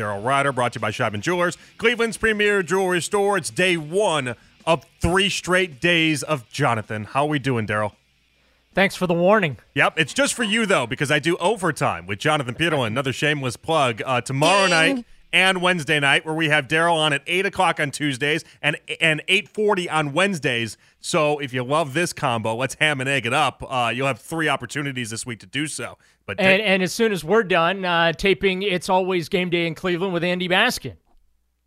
Daryl Ruiter, brought to you by Sheiban Jewelers, Cleveland's premier jewelry store. It's day one of three straight days of Jonathan. How are we doing, Daryl? Thanks for the warning. Yep, it's just for you though, because I do overtime with Jonathan Peterlin. Another shameless plug uh, tomorrow Ding. night and Wednesday night, where we have Daryl on at eight o'clock on Tuesdays and and eight forty on Wednesdays. So if you love this combo, let's ham and egg it up. Uh, you'll have three opportunities this week to do so. But And, and as soon as we're done uh, taping, it's always game day in Cleveland with Andy Baskin.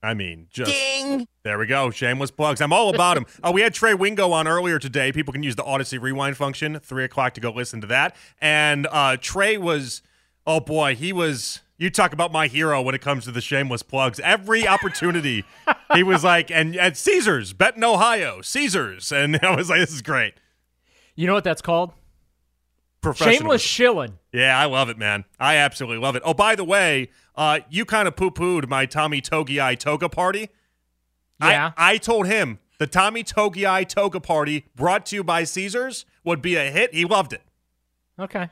I mean, just Ding. there we go. Shameless plugs. I'm all about him. uh, we had Trey Wingo on earlier today. People can use the Audacy rewind function, three o'clock to go listen to that. And uh, Trey was, oh boy, he was. You talk about my hero when it comes to the shameless plugs. Every opportunity, he was like, and at Caesars, bet in Ohio, Caesars, and I was like, this is great. You know what that's called? Shameless shilling. Yeah, I love it, man. I absolutely love it. Oh, by the way, uh, you kind of poo pooed my Tommy Togiai toga party. Yeah. I, I told him the Tommy Togiai toga party brought to you by Caesars would be a hit. He loved it. Okay.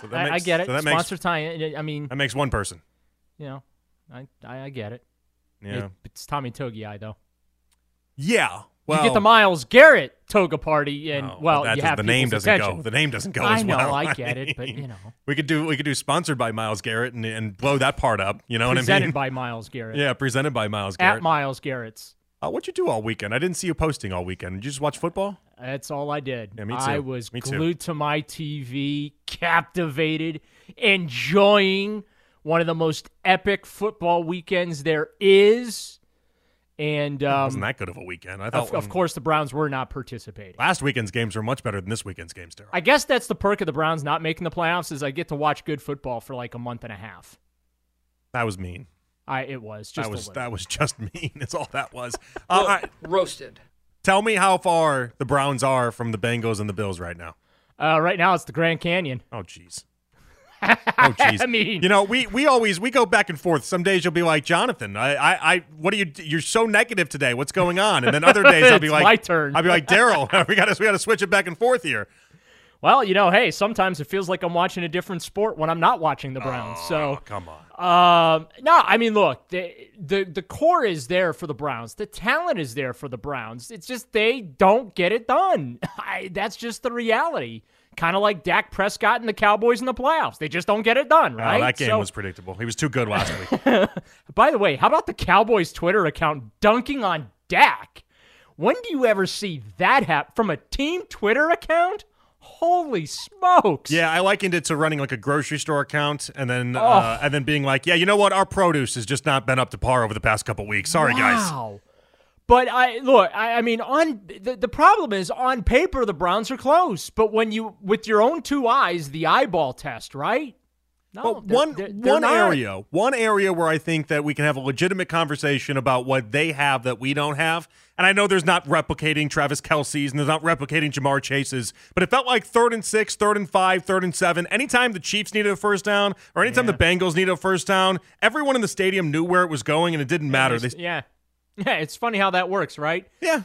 So that I, I get it. so that makes- Sponsor time. I mean, That makes one person. you know, I, I, I get it. Yeah. It- it's Tommy Togiai though. yeah. Well, you get the Myles Garrett toga party, and Oh, well, you have the name doesn't attention. go. The name doesn't go I as know, well. I get it, but, you know. we could do we could do sponsored by Myles Garrett and, and blow that part up. You know what I mean? Presented by Myles Garrett. yeah, presented by Myles Garrett. At Myles Garrett's. uh, what'd you do all weekend? I didn't see you posting all weekend. Did you just watch football? That's all I did. Yeah, me I was Me too. glued to my TV, captivated, enjoying one of the most epic football weekends there is. And um, wasn't that good of a weekend. I thought. of, of course, the Browns were not participating. Last weekend's games were much better than this weekend's games, Daryl. I guess that's the perk of the Browns not making the playoffs is I get to watch good football for like a month and a half. That was mean. I it was just that was little. that was just mean. It's all that was. Uh, all right, Roasted. Tell me how far the Browns are from the Bengals and the Bills right now. Uh, right now, it's the Grand Canyon. Oh, jeez. Oh, jeez. I mean- you know, we we always we go back and forth. Some days you'll be like, Jonathan, I, I, I what are you? You're so negative today. What's going on? And then other days I'll be like, my turn. I'll be like, Daryl, we got to we got to switch it back and forth here. Well, you know, hey, sometimes it feels like I'm watching a different sport when I'm not watching the Browns. so Oh, come on. Um, no, I mean, look, the, the the core is there for the Browns. The talent is there for the Browns. It's just they don't get it done. I, that's just the reality. Kind of like Dak Prescott and the Cowboys in the playoffs. They just don't get it done, Oh, right? that game So- was predictable. He was too good last week. By the way, how about the Cowboys Twitter account dunking on Dak? When do you ever see that happen from a team Twitter account? Holy smokes! Yeah, I likened it to running like a grocery store account and then Oh. uh, and then being like, yeah, you know what, our produce has just not been up to par over the past couple weeks. Sorry, guys. Wow. But I look, I, I mean, on the, the problem is on paper the Browns are close, but when you with your own two eyes, the eyeball test, right? No, Well, they're- one they're- they're one not. area, one area where I think that we can have a legitimate conversation about what they have that we don't have. And I know there's not replicating Travis Kelce's and there's not replicating Ja'Marr Chase's, but it felt like third and six, third and five, third and seven. Anytime the Chiefs needed a first down or anytime the Bengals needed a first down, everyone in the stadium knew where it was going and it didn't matter. They, Yeah, yeah, it's funny how that works, right? yeah.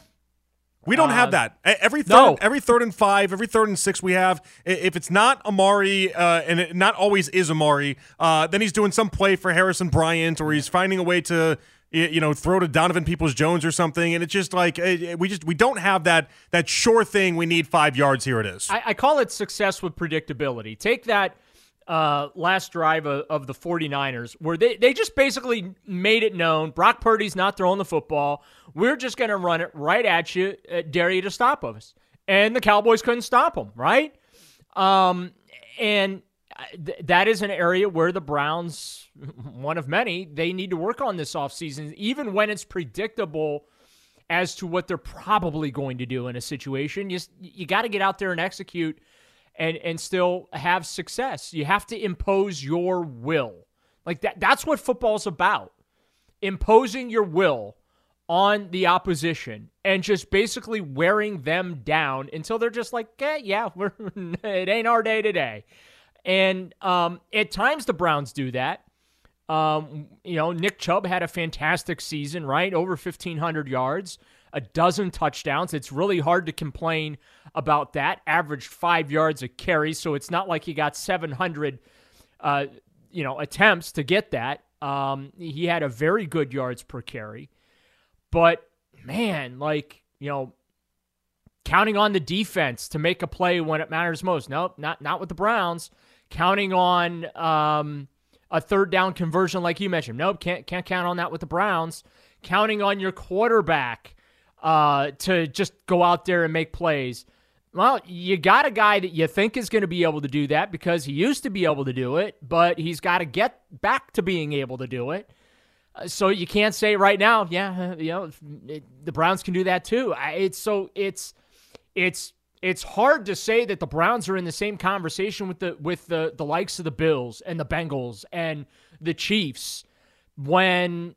We don't have Uh, that. E- Every third, no. every third and five, every third and six we have. If it's not Amari, uh, and it not always is Amari, uh, then he's doing some play for Harrison Bryant, or he's finding a way to, you know, throw to Donovan Peoples Jones or something. And it's just like eh, we just we don't have that that sure thing. We need five yards. Here it is. I, I call it success with predictability. Take that uh, last drive of, of, the 49ers where they, they just basically made it known Brock Purdy's not throwing the football. We're just going to run it right at you, uh, dare you to stop us. And the Cowboys couldn't stop them, right? Um, and uh, th- that is an area where the Browns, one of many, they need to work on this offseason, even when it's predictable as to what they're probably going to do in a situation. You, you got to get out there and execute – and and still have success. You have to impose your will. Like that that's what football's about. Imposing your will on the opposition and just basically wearing them down until they're just like, eh, yeah, we're it ain't our day today. And um, at times the Browns do that. Um, you know, Nick Chubb had a fantastic season, right? Over 1,500 yards a dozen touchdowns. It's really hard to complain about that. Averaged five yards a carry, so it's not like he got 700, uh, you know, attempts to get that. Um, he had a very good yards per carry, but man, like you know, counting on the defense to make a play when it matters most. Nope, not not with the Browns. Counting on um, a third down conversion, like you mentioned. Nope, can't can't count on that with the Browns. Counting on your quarterback uh, to just go out there and make plays. Well, you got a guy that you think is going to be able to do that because he used to be able to do it, but he's got to get back to being able to do it. Uh, so you can't say right now, yeah, you know, it, the Browns can do that too. It's so it's it's it's hard to say that the Browns are in the same conversation with the with the the likes of the Bills and the Bengals and the Chiefs when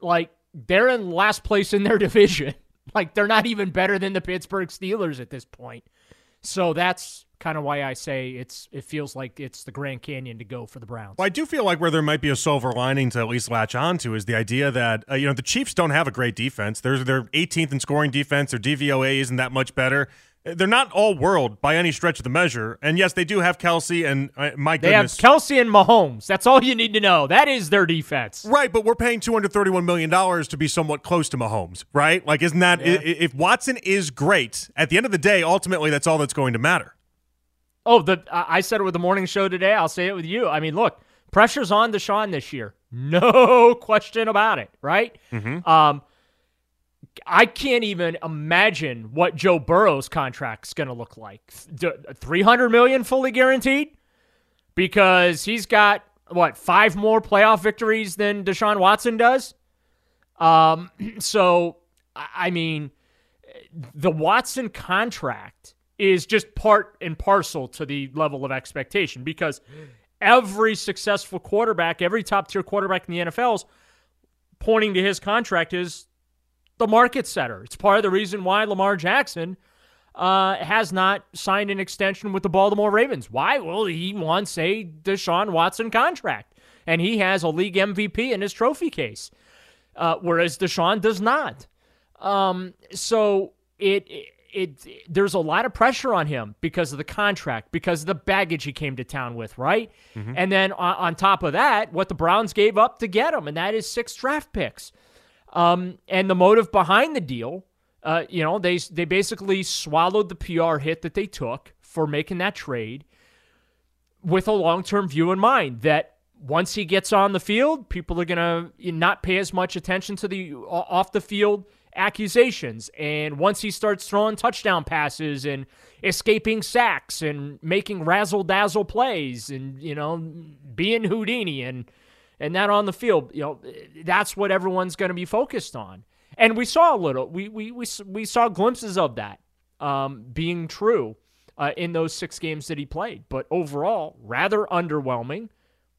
like they're in last place in their division like they're not even better than the Pittsburgh Steelers at this point. So that's kind of why I say it's it feels like it's the Grand Canyon to go for the Browns. Well, I do feel like where there might be a silver lining to at least latch on to is the idea that uh, you know the Chiefs don't have a great defense. There's they're 18th in scoring defense. Their DVOA isn't that much better they're not all world by any stretch of the measure. And yes, they do have Kelce and uh, my goodness. They have Kelce and Mahomes. That's all you need to know. That is their defense. Right, but we're paying $231 million to be somewhat close to Mahomes, right? Like, isn't that, yeah. if Watson is great, at the end of the day, ultimately, that's all that's going to matter. Oh, the I said it with the morning show today. I'll say it with you. I mean, look, pressure's on Deshaun this year. No question about it, right? Mm-hmm. Um, I can't even imagine what Joe Burrow's contract's going to look like. 300 million fully guaranteed because he's got what, five more playoff victories than Deshaun Watson does? Um so I mean the Watson contract is just part and parcel to the level of expectation because every successful quarterback, every top tier quarterback in the NFL is pointing to his contract is the market setter. It's part of the reason why Lamar Jackson uh, has not signed an extension with the Baltimore Ravens. Why? Well, he wants a Deshaun Watson contract, and he has a league MVP in his trophy case, uh, whereas Deshaun does not. Um, so it, it, it there's a lot of pressure on him because of the contract, because of the baggage he came to town with, right? Mm-hmm. And then on, on top of that, what the Browns gave up to get him, and that is six draft picks. Um, and the motive behind the deal, uh, you know, they they basically swallowed the PR hit that they took for making that trade with a long term view in mind that once he gets on the field, people are going to not pay as much attention to the off the field accusations. And once he starts throwing touchdown passes and escaping sacks and making razzle dazzle plays and, you know, being Houdini and and that on the field, you know, that's what everyone's going to be focused on. And we saw a little, we we we, we saw glimpses of that um, being true uh, in those six games that he played. But overall, rather underwhelming,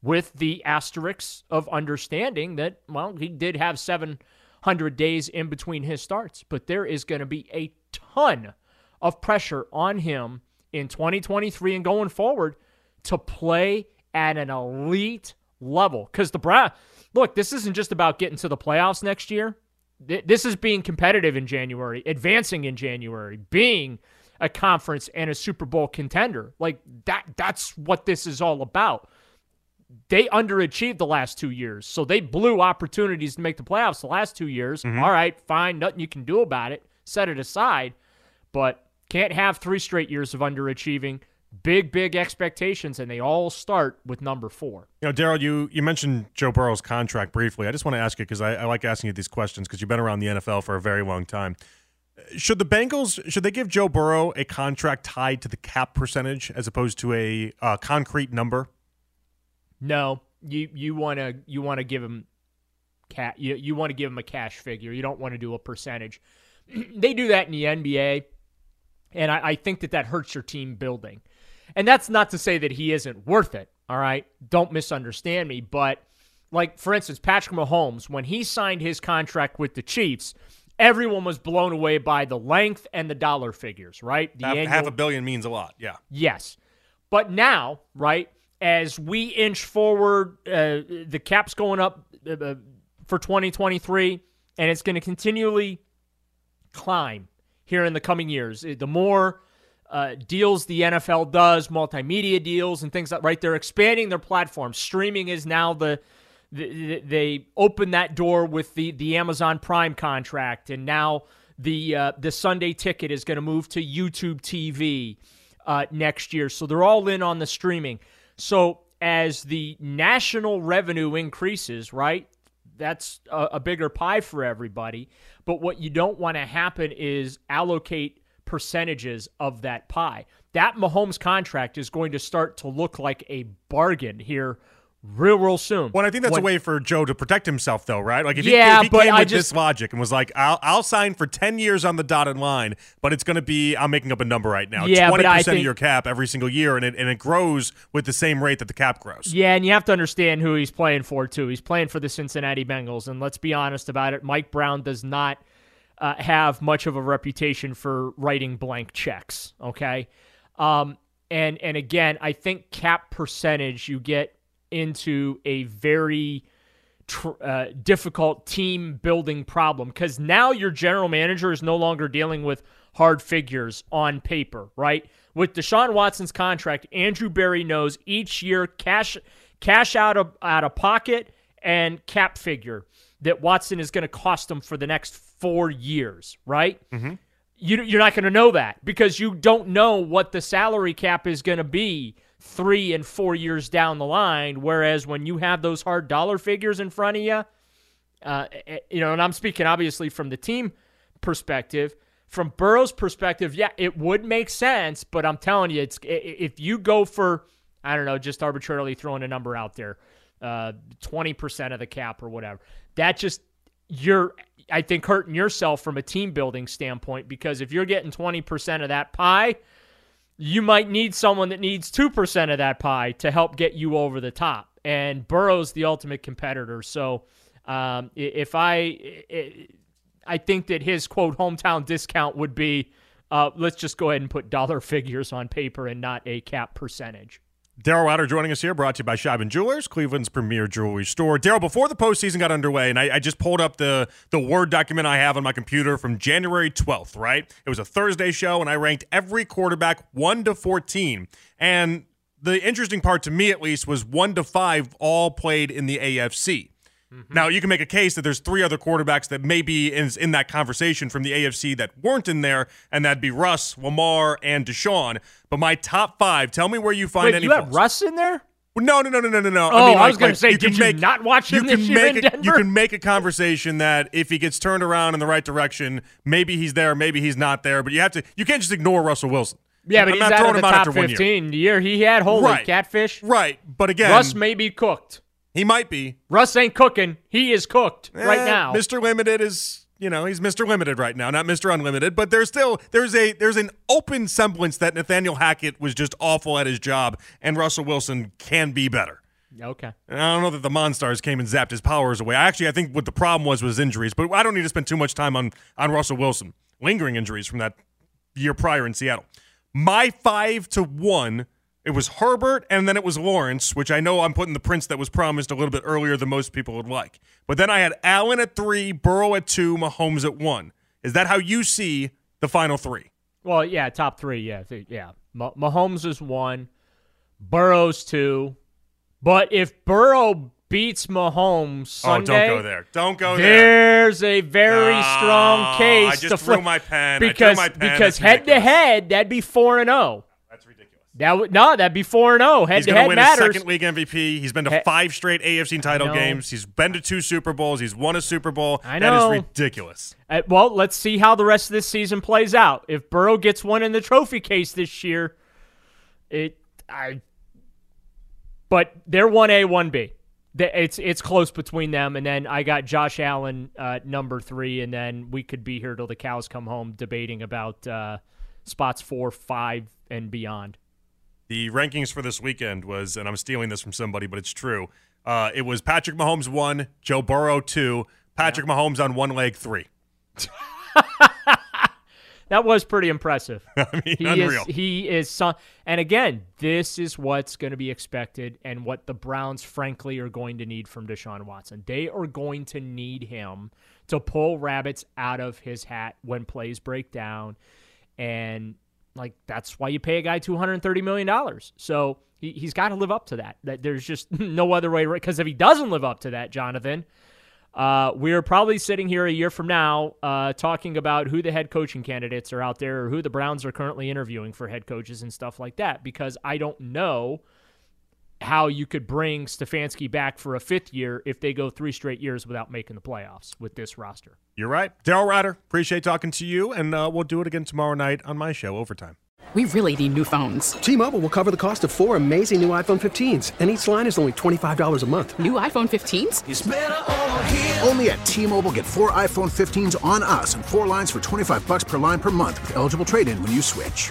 with the asterisks of understanding that well, he did have 700 days in between his starts, but there is going to be a ton of pressure on him in 2023 and going forward to play at an elite level. Because the Brown, look, this isn't just about getting to the playoffs next year. This is being competitive in January, advancing in January, being a conference and a Super Bowl contender. Like that that's what this is all about. They underachieved the last 2 years. So they blew opportunities to make the playoffs the last 2 years. Mm-hmm. All right, fine, nothing you can do about it. Set it aside. But can't have 3 straight years of underachieving. Big, big expectations, and they all start with number four. You know, Daryl, you, you mentioned Joe Burrow's contract briefly. I just want to ask you because I, I like asking you these questions because you've been around the NFL for a very long time. Should the Bengals should they give Joe Burrow a contract tied to the cap percentage as opposed to a uh, concrete number? No, you you want to you want to give him cat you, you want to give him a cash figure. You don't want to do a percentage. they do that in the NBA, and I, I think that that hurts your team building. And that's not to say that he isn't worth it. All right, don't misunderstand me. But like for instance, Patrick Mahomes, when he signed his contract with the Chiefs, everyone was blown away by the length and the dollar figures. Right, the half, annual- half a billion means a lot. Yeah. Yes. But now, right, as we inch forward, uh, the cap's going up uh, for 2023, and it's going to continually climb here in the coming years. Uh, The more uh, deals the NFL does, multimedia deals and things like right, they're expanding their platform. Streaming is now the the- they open that door with the the Amazon Prime contract, and now the uh, the Sunday Ticket is going to move to YouTube TV uh, next year. So they're all in on the streaming. So as the national revenue increases, right, that's a, a bigger pie for everybody. But what you don't want to happen is allocate percentages of that pie. That Mahomes contract is going to start to look like a bargain here real, real soon. Well, I think that's When- a way for Joe to protect himself, though, right? Like if Yeah, he, if he came I with just- this logic and was like, "I'll I'll sign for ten years on the dotted line, but it's going to be I'm making up a number right now, Yeah, twenty percent of your cap every single year, and it and it grows with the same rate that the cap grows." Yeah, and you have to understand who he's playing for too. He's playing for the Cincinnati Bengals, and let's be honest about it. Mike Brown does not uh, have much of a reputation for writing blank checks. Okay, um, and and again, I think cap percentage you get into a very tr- uh, difficult team building problem because now your general manager is no longer dealing with hard figures on paper, right? With Deshaun Watson's contract, Andrew Berry knows each year cash cash out of out of pocket and cap figure that Watson is going to cost him for the next four years, right? Mm-hmm. You, you're not going to know that because you don't know what the salary cap is going to be three and four years down the line. Whereas when you have those hard dollar figures in front of you, uh, eh, you know, and I'm speaking obviously from the team perspective. From Burrow's perspective, yeah, it would make sense, but I'm telling you, it's if you go for, I don't know, just arbitrarily throwing a number out there, uh, twenty percent of the cap or whatever, that just you're, I think, hurting yourself from a team building standpoint because if you're getting twenty percent of that pie, you might need someone that needs 2% of that pie to help get you over the top. And Burrow's the ultimate competitor. So um, if I, i- I think that his quote hometown discount would be uh, let's just go ahead and put dollar figures on paper and not a cap percentage. Daryl Ruiter joining us here, brought to you by Sheiban Jewelers, Cleveland's premier jewelry store. Daryl, before the postseason got underway, and I, I just pulled up the the Word document I have on my computer from January 12th, right? It was a Thursday show, and I ranked every quarterback 1 to 14. And the interesting part to me, at least, was 1 to 5 all played in the AFC. Mm-hmm. Now you can make a case that there's three other quarterbacks that may be in, in that conversation from the AFC that weren't in there, and that'd be Russ, Lamar, and Deshaun. But my top five, tell me where you find Wait, any. you have. Russ in there? No, no, no, no, no, no, no. Oh, mean, I like- was gonna say, can did you not watch him you this year make in a, Denver? You can make a conversation that if he gets turned around in the right direction, maybe he's there, maybe he's not there. But you have to. You can't just ignore Russell Wilson. Yeah, but I'm he's not out of the him out top after one year. the year he had. Holy Right. catfish. Right, but again, Russ may be cooked. He might be Russ ain't cooking. He is cooked right Eh, now. Mr. Limited is you know he's Mr. Limited right now, not Mr. Unlimited. But there's still there's a there's an open semblance that Nathaniel Hackett was just awful at his job, and Russell Wilson can be better. Okay. And I don't know that the Monstars came and zapped his powers away. Actually, I think what the problem was was injuries. But I don't need to spend too much time on on Russell Wilson. Lingering injuries from that year prior in Seattle. My five to one. It was Herbert and then it was Lawrence, which I know I'm putting the Prince that was promised a little bit earlier than most people would like. But then I had Allen at three, Burrow at two, Mahomes at one. Is that how you see the final three? Well, yeah, top three. Yeah, th- yeah. Mahomes is one, Burrow's two. But if Burrow beats Mahomes Sunday, oh, don't go there. Don't go there. there's a very Ah, strong case I just to threw flip my pen. I threw because my pen. because head to head that'd be four and zero. That's ridiculous. That would no, that'd be four and zero. Head He's to going to head win matters. his second league MVP. He's been to five straight AFC title games. He's been to two Super Bowls. He's won a Super Bowl. I know. is ridiculous. Uh, well, let's see how the rest of this season plays out. If Burrow gets one in the trophy case this year, it I. But they're one A, one B. It's it's close between them, and then I got Josh Allen uh, number three, and then we could be here till the cows come home debating about uh, spots four, five, and beyond. The rankings for this weekend was, and I'm stealing this from somebody, but it's true. Uh, it was Patrick Mahomes one, Joe Burrow two, Patrick Mahomes on one leg three. That was pretty impressive. I mean, he unreal. is he is some and again this is what's going to be expected and what the browns frankly are going to need from deshaun watson they are going to need him to pull rabbits out of his hat when plays break down and like that's why you pay a guy 230 million dollars. So he, he's got to live up to that. That there's just no other way because if he doesn't live up to that jonathan uh, we're probably sitting here a year from now uh, talking about who the head coaching candidates are out there or who the Browns are currently interviewing for head coaches and stuff like that because I don't know how you could bring Stefanski back for a fifth year if they go three straight years without making the playoffs with this roster. You're right. Daryl Ruiter, appreciate talking to you, and uh, we'll do it again tomorrow night on my show, Overtime. We really need new phones. T-Mobile will cover the cost of four amazing new iPhone 15s, and each line is only $25 a month. New iPhone 15s? Only at T-Mobile get four iPhone 15s on us and four lines for 25 bucks per line per month with eligible trade-in when you switch.